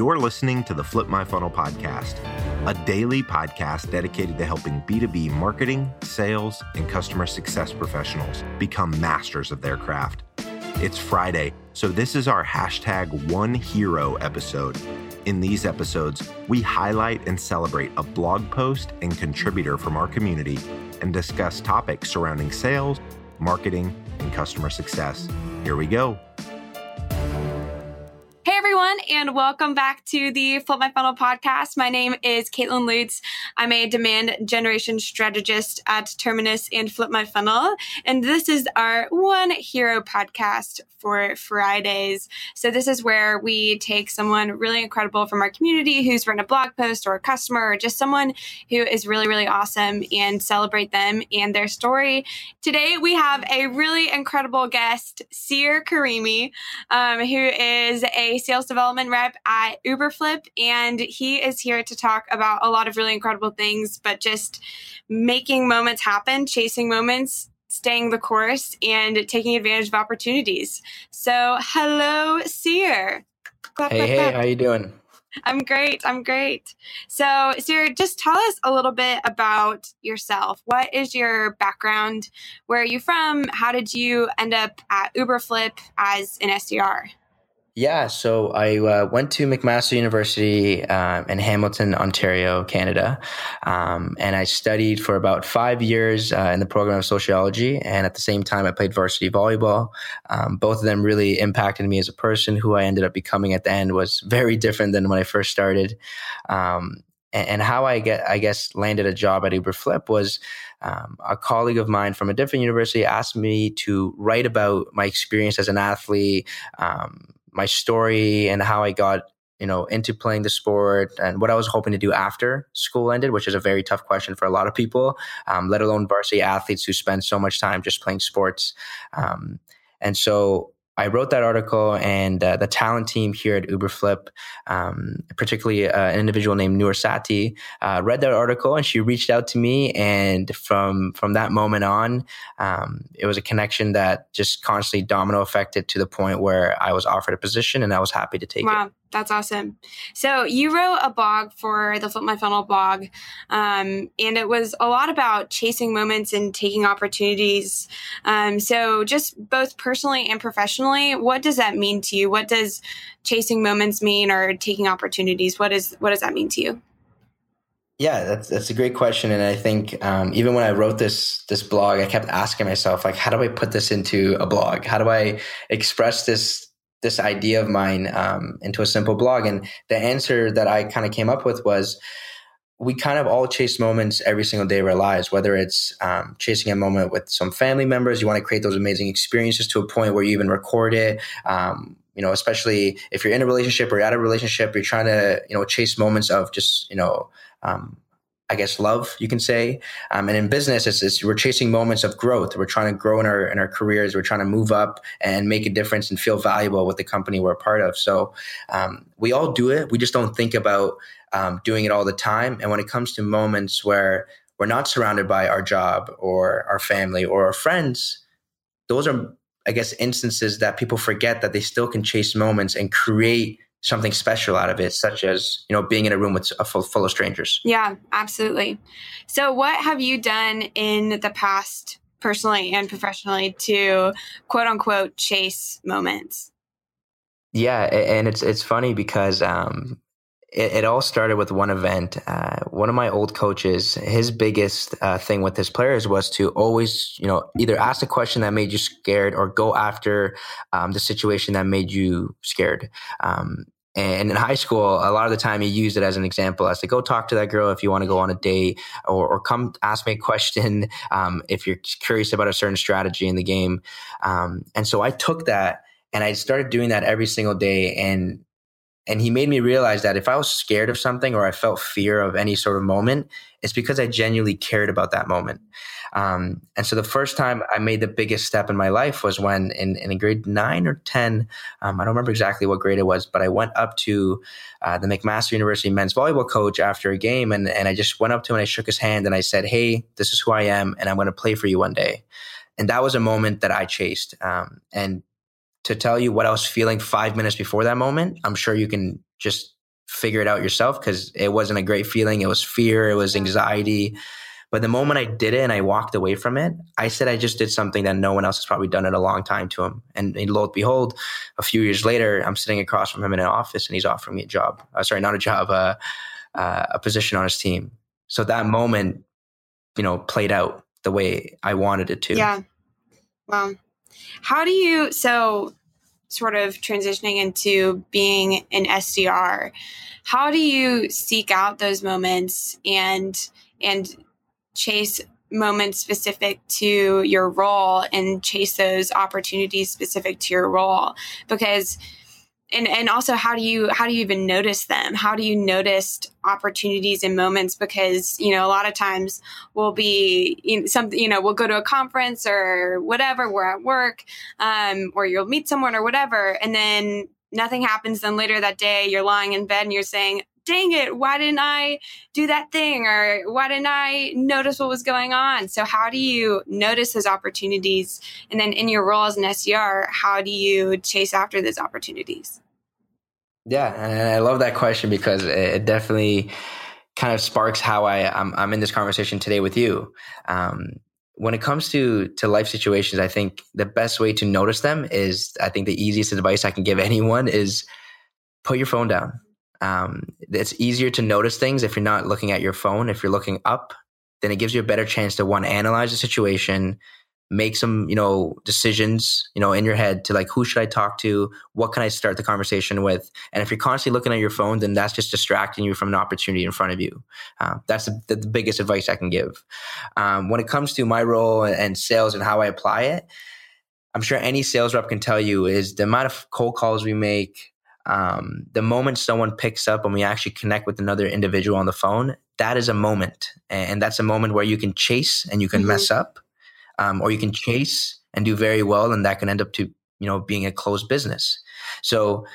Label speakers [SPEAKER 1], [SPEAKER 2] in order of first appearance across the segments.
[SPEAKER 1] You're listening to the Flip My Funnel podcast, a daily podcast dedicated to helping B2B marketing, sales, and customer success professionals become masters of their craft. It's Friday, so this is our hashtag One Hero episode. In these episodes, we highlight and celebrate a blog post and contributor from our community and discuss topics surrounding sales, marketing, and customer success. Here we go
[SPEAKER 2] and welcome back to the Flip My Funnel podcast. My name is Caitlin Lutz. I'm a demand generation strategist at Terminus and Flip My Funnel. And this is our One Hero podcast for Fridays. So, this is where we take someone really incredible from our community who's written a blog post or a customer or just someone who is really, really awesome and celebrate them and their story. Today, we have a really incredible guest, Seyar Karimi, um, who is a sales development rep at Uberflip, and he is here to talk about a lot of really incredible things, but just making moments happen, chasing moments, staying the course, and taking advantage of opportunities. So, hello, Seyar.
[SPEAKER 3] Clap, hey, clap, hey, clap. how you doing?
[SPEAKER 2] I'm great. I'm great. So, Seyar, just tell us a little bit about yourself. What is your background? Where are you from? How did you end up at Uberflip as an SDR?
[SPEAKER 3] Yeah, so I uh, went to McMaster University uh, in Hamilton, Ontario, Canada, um, and I studied for about five years uh, in the program of sociology. And at the same time, I played varsity volleyball. Um, both of them really impacted me as a person. Who I ended up becoming at the end was very different than when I first started. Um, and, and, how I get, I guess, landed a job at Uberflip was. Um, a colleague of mine from a different university asked me to write about my experience as an athlete, um, my story and how I got you know into playing the sport and what I was hoping to do after school ended, which is a very tough question for a lot of people, um, let alone varsity athletes who spend so much time just playing sports. Um, and so I wrote that article, and uh, the talent team here at Uberflip, um, particularly uh, an individual named Noor Sati, uh, read that article, and she reached out to me. And from from that moment on, um, it was a connection that just constantly domino affected to the point where I was offered a position, and I was happy to take
[SPEAKER 2] wow.
[SPEAKER 3] it.
[SPEAKER 2] That's awesome. So you wrote a blog for the Flip My Funnel blog, um, and it was a lot about chasing moments and taking opportunities. Um, so just both personally and professionally, what does that mean to you? What does chasing moments mean, or taking opportunities? What is what does that mean to you?
[SPEAKER 3] Yeah, that's that's a great question, and I think um, even when I wrote this this blog, I kept asking myself like, how do I put this into a blog? How do I express this this idea of mine um, into a simple blog. And the answer that I kind of came up with was we kind of all chase moments every single day of our lives, whether it's um, chasing a moment with some family members, you want to create those amazing experiences to a point where you even record it. Um, you know, especially if you're in a relationship or you're out of a relationship, you're trying to, you know, chase moments of just, you know, um, I guess love you can say. Um, and in business, it's, it's, we're chasing moments of growth. We're trying to grow in our in our careers. We're trying to move up and make a difference and feel valuable with the company we're a part of. So um, we all do it. We just don't think about um, doing it all the time. And when it comes to moments where we're not surrounded by our job or our family or our friends, those are I guess instances that people forget that they still can chase moments and create something special out of it, such as you know being in a room with a full, full of strangers.
[SPEAKER 2] Yeah, absolutely. So, what have you done in the past, personally and professionally, to quote unquote chase moments?
[SPEAKER 3] Yeah, and it's it's funny because um, it, it, all started with one event. Uh, one of my old coaches, his biggest uh, thing with his players was to always, you know, either ask a question that made you scared or go after um, the situation that made you scared. Um, and in high school, a lot of the time you use it as an example as to go talk to that girl if you want to go on a date or, or come ask me a question um, if you're curious about a certain strategy in the game. Um, and so I took that and I started doing that every single day. And and he made me realize that if I was scared of something or I felt fear of any sort of moment, it's because I genuinely cared about that moment. Um, and so the first time I made the biggest step in my life was when in, in grade nine or 10, um, I don't remember exactly what grade it was, but I went up to uh, the McMaster University men's volleyball coach after a game and, and I just went up to him and I shook his hand and I said, Hey, this is who I am and I'm going to play for you one day. And that was a moment that I chased. Um, and to tell you what I was feeling five minutes before that moment, I'm sure you can just figure it out yourself because it wasn't a great feeling. It was fear, it was anxiety. But the moment I did it and I walked away from it, I said I just did something that no one else has probably done in a long time to him. And, and lo and behold, a few years later, I'm sitting across from him in an office and he's offering me a job. Uh, sorry, not a job, uh, uh, a position on his team. So that moment, you know, played out the way I wanted it to.
[SPEAKER 2] Yeah. Wow. How do you, so sort of transitioning into being an SDR, how do you seek out those moments and, and chase moments specific to your role and chase those opportunities specific to your role? Because and and also how do you how do you even notice them? How do you notice opportunities and moments? Because you know a lot of times we'll be in some you know we'll go to a conference or whatever we're at work um, or you'll meet someone or whatever and then nothing happens then later that day you're lying in bed and you're saying dang it, why didn't I do that thing? Or why didn't I notice what was going on? So, how do you notice those opportunities? And then in your role as an SDR, how do you chase after those opportunities?
[SPEAKER 3] Yeah, and I love that question because it definitely kind of sparks how I I'm, I'm in this conversation today with you. Um, when it comes to to life situations, I think the best way to notice them is I think the easiest advice I can give anyone is put your phone down um, it's easier to notice things if you're not looking at your phone. If you're looking up, then it gives you a better chance to one analyze the situation, make some you know decisions you know in your head to like who should I talk to, what can I start the conversation with, and if you're constantly looking at your phone, then that's just distracting you from an opportunity in front of you. Uh, that's the, the, biggest advice I can give. Um, when it comes to my role and sales and how I apply it. I'm sure any sales rep can tell you is the amount of cold calls we make, um, the moment someone picks up and we actually connect with another individual on the phone, that is a moment. And that's a moment where you can chase and you can mm-hmm. mess up, um, or you can chase and do very well, and that can end up to you know being a closed business. So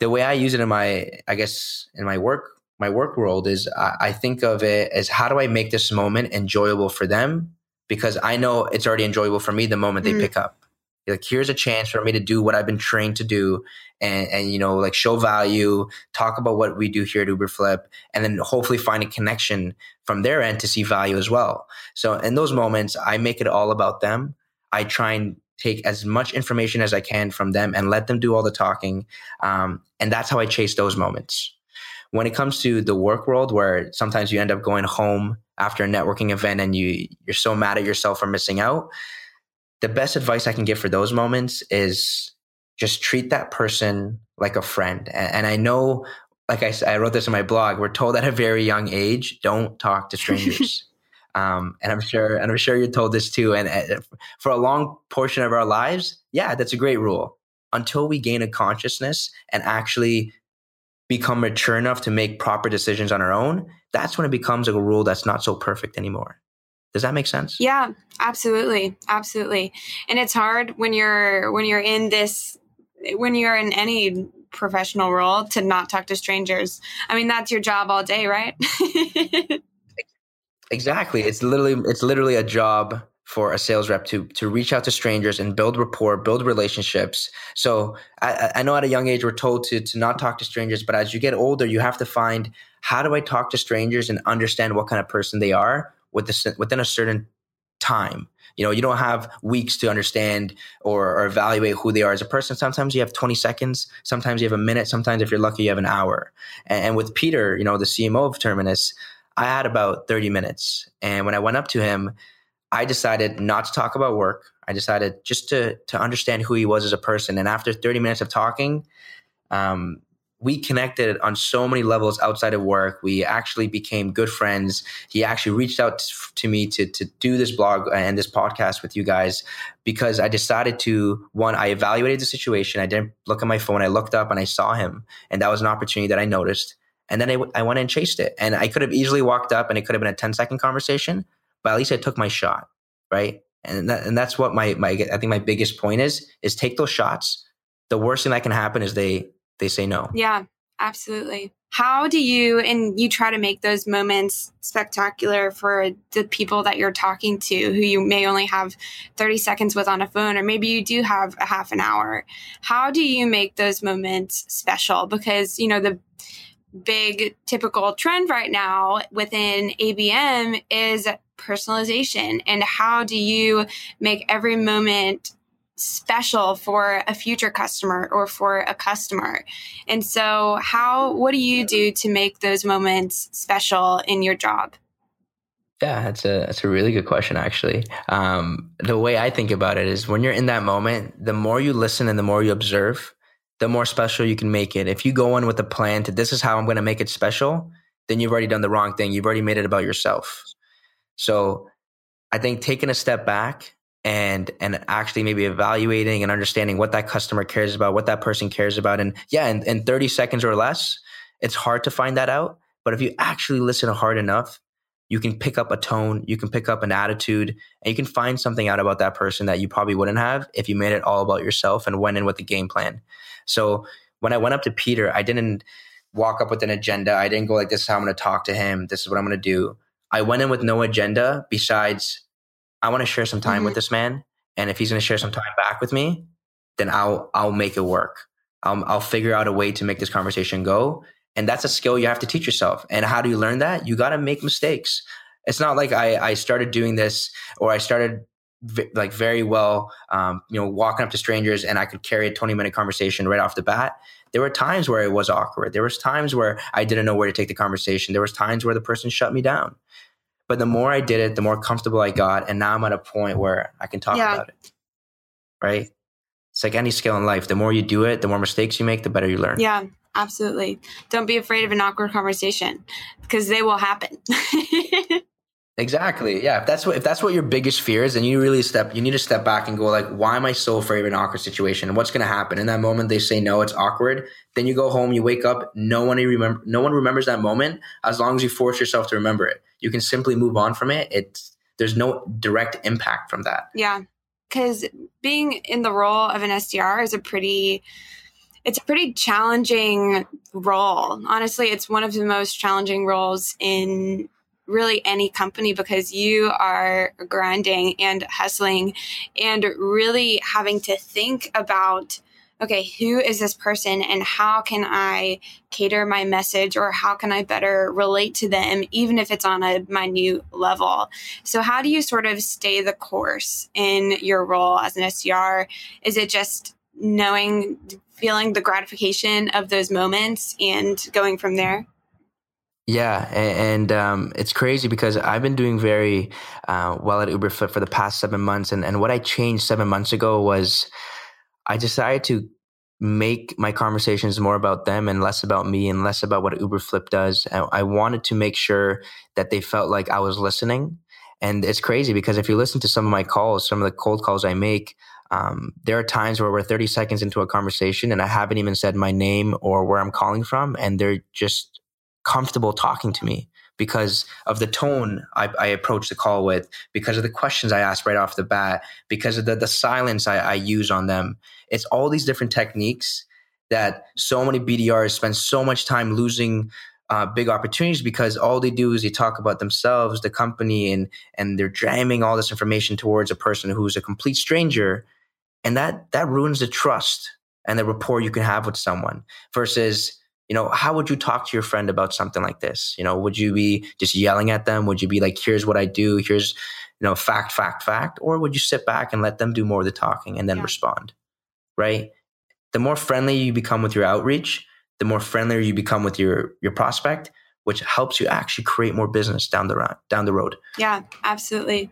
[SPEAKER 3] the way I use it in my, I guess, in my work, my work world is I, I think of it as how do I make this moment enjoyable for them because I know it's already enjoyable for me the moment mm-hmm. they pick up like here's a chance for me to do what I've been trained to do and, and you know, like show value, talk about what we do here at Uberflip, and then hopefully find a connection from their end to see value as well. So in those moments, I make it all about them. I try and take as much information as I can from them and let them do all the talking. Um, and that's how I chase those moments. When it comes to the work world, where sometimes you end up going home after a networking event and you you're so mad at yourself for missing out, the best advice I can give for those moments is just treat that person like a friend. And, I know, like I, I wrote this in my blog, we're told at a very young age, don't talk to strangers. um, and I'm sure, and I'm sure you're told this too. And uh, for a long portion of our lives, yeah, that's a great rule. Until we gain a consciousness and actually become mature enough to make proper decisions on our own, that's when it becomes a rule that's not so perfect anymore. Does that make sense?
[SPEAKER 2] Yeah, absolutely. Absolutely. And it's hard when you're when you're in this when you're in any professional role to not talk to strangers. I mean, that's your job all day, right?
[SPEAKER 3] exactly. It's literally it's literally a job for a sales rep to to reach out to strangers and build rapport, build relationships. So I, I know at a young age we're told to to not talk to strangers, but as you get older, you have to find how do I talk to strangers and understand what kind of person they are within a certain time. You know, you don't have weeks to understand or, or, evaluate who they are as a person. Sometimes you have 20 seconds. Sometimes you have a minute. Sometimes, if you're lucky, you have an hour. And, and with Peter, you know, the CMO of Terminus, I had about 30 minutes. And when I went up to him, I decided not to talk about work. I decided just to to understand who he was as a person. And after 30 minutes of talking, um, we connected on so many levels outside of work. We actually became good friends. He actually reached out to me to, to do this blog and this podcast with you guys because I decided to, one, I evaluated the situation. I didn't look at my phone. I looked up and I saw him. And that was an opportunity that I noticed. And then I, I went and chased it. And I could have easily walked up and it could have been a 10 second conversation, but at least I took my shot. Right. And, that, and that's what my, my, I think my biggest point is, is take those shots. The worst thing that can happen is they they say no.
[SPEAKER 2] Yeah, absolutely. How do you and you try to make those moments spectacular for the people that you're talking to who you may only have 30 seconds with on a phone or maybe you do have a half an hour. How do you make those moments special because, you know, the big typical trend right now within ABM is personalization. And how do you make every moment special for a future customer or for a customer? And so, how, what do you do to make those moments special in your job?
[SPEAKER 3] Yeah, that's a that's a really good question. Actually, um, the way I think about it is when you're in that moment, the more you listen and the more you observe, the more special you can make it. If you go in with a plan to this is how I'm going to make it special, then you've already done the wrong thing. You've already made it about yourself. So I think taking a step back and and actually maybe evaluating and understanding what that customer cares about, what that person cares about. And yeah, in, in 30 seconds or less, it's hard to find that out. But if you actually listen hard enough, you can pick up a tone, you can pick up an attitude, and you can find something out about that person that you probably wouldn't have if you made it all about yourself and went in with the game plan. So when I went up to Peter, I didn't walk up with an agenda. I didn't go like, this is how I'm going to talk to him. This is what I'm going to do. I went in with no agenda besides, I want to share some time mm-hmm. with this man. And if he's going to share some time back with me, then I'll, I'll make it work. I'll, I'll figure out a way to make this conversation go. And that's a skill you have to teach yourself. And how do you learn that? You got to make mistakes. It's not like I, I started doing this or I started v- like very well, um, you know, walking up to strangers and I could carry a 20 minute conversation right off the bat. There were times where it was awkward. There was times where I didn't know where to take the conversation. There was times where the person shut me down. But the more I did it, the more comfortable I got. And now I'm at a point where I can talk yeah. about it. Right. It's like any skill in life. The more you do it, the more mistakes you make, the better you learn.
[SPEAKER 2] Yeah, absolutely. Don't be afraid of an awkward conversation because they will happen.
[SPEAKER 3] Exactly. Yeah. If that's what if that's what your biggest fear is, then you really step you need to step back and go like, why am I so afraid of an awkward situation? And what's gonna happen? In that moment they say no, it's awkward. Then you go home, you wake up, no one remember no one remembers that moment as long as you force yourself to remember it. You can simply move on from it. It's there's no direct impact from that.
[SPEAKER 2] Yeah. Cause being in the role of an SDR is a pretty it's a pretty challenging role. Honestly, it's one of the most challenging roles in really any company because you are grinding and hustling and really having to think about okay, who is this person and how can I cater my message or how can I better relate to them, even if it's on a minute level? So, how do you sort of stay the course in your role as an SDR? Is it just knowing, feeling the gratification of those moments and going from there?
[SPEAKER 3] Yeah, and, um, it's crazy because I've been doing very uh, well at Uberflip for the past seven months, and and what I changed seven months ago was I decided to make my conversations more about them and less about me and less about what Uberflip does. I wanted to make sure that they felt like I was listening, and it's crazy because if you listen to some of my calls, some of the cold calls I make. Um, there are times where we're 30 seconds into a conversation and I haven't even said my name or where I'm calling from, and they're just comfortable talking to me because of the tone I, I approach the call with, because of the questions I ask right off the bat, because of the, the silence I, I use on them. It's all these different techniques that so many BDRs spend so much time losing uh, big opportunities because all they do is they talk about themselves, the company, and and they're jamming all this information towards a person who's a complete stranger, and that that ruins the trust and the rapport you can have with someone. Versus you know, how would you talk to your friend about something like this? You know, would you be just yelling at them? Would you be like, here's what I do, here's, you know, fact, fact, fact? Or would you sit back and let them do more of the talking and then yeah. respond? Right? The more friendly you become with your outreach, the more friendlier you become with your your prospect, which helps you actually create more business down the road down the road.
[SPEAKER 2] Yeah, absolutely.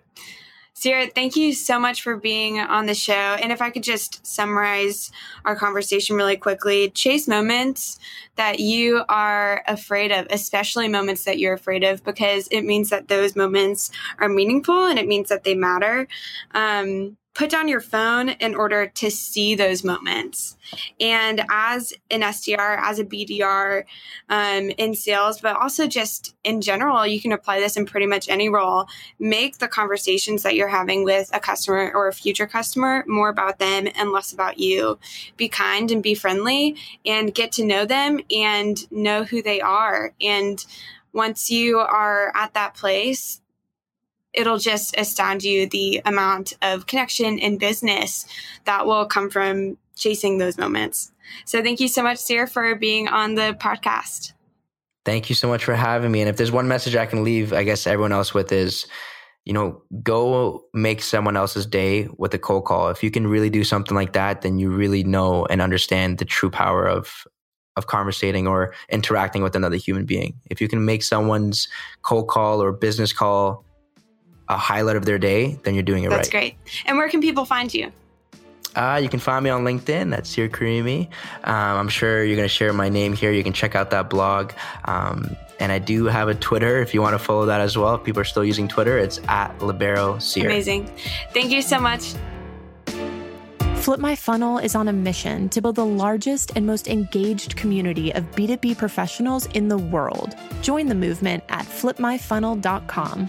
[SPEAKER 2] Seyar, thank you so much for being on the show. And if I could just summarize our conversation really quickly chase moments that you are afraid of, especially moments that you're afraid of, because it means that those moments are meaningful and it means that they matter. Um, put down your phone in order to see those moments. And as an SDR, as a BDR um, in sales, but also just in general, you can apply this in pretty much any role. Make the conversations that you're having with a customer or a future customer more about them and less about you. Be kind and be friendly and get to know them and know who they are. And once you are at that place, it'll just astound you the amount of connection and business that will come from chasing those moments. So thank you so much, Seyar, for being on the podcast.
[SPEAKER 3] Thank you so much for having me. And if there's one message I can leave, I guess everyone else with is, you know, go make someone else's day with a cold call. If you can really do something like that, then you really know and understand the true power of of conversating or interacting with another human being. If you can make someone's cold call or business call a highlight of their day, then you're doing it
[SPEAKER 2] That's
[SPEAKER 3] right.
[SPEAKER 2] That's great. And where can people find you?
[SPEAKER 3] Uh, you can find me on LinkedIn. That's Seyar Karimi. Um, I'm sure you're going to share my name here. You can check out that blog. Um, and I do have a Twitter if you want to follow that as well. If people are still using Twitter, it's at Libero Sear.
[SPEAKER 2] Amazing. Thank you so much.
[SPEAKER 4] Flip My Funnel is on a mission to build the largest and most engaged community of B2B professionals in the world. Join the movement at flipmyfunnel.com.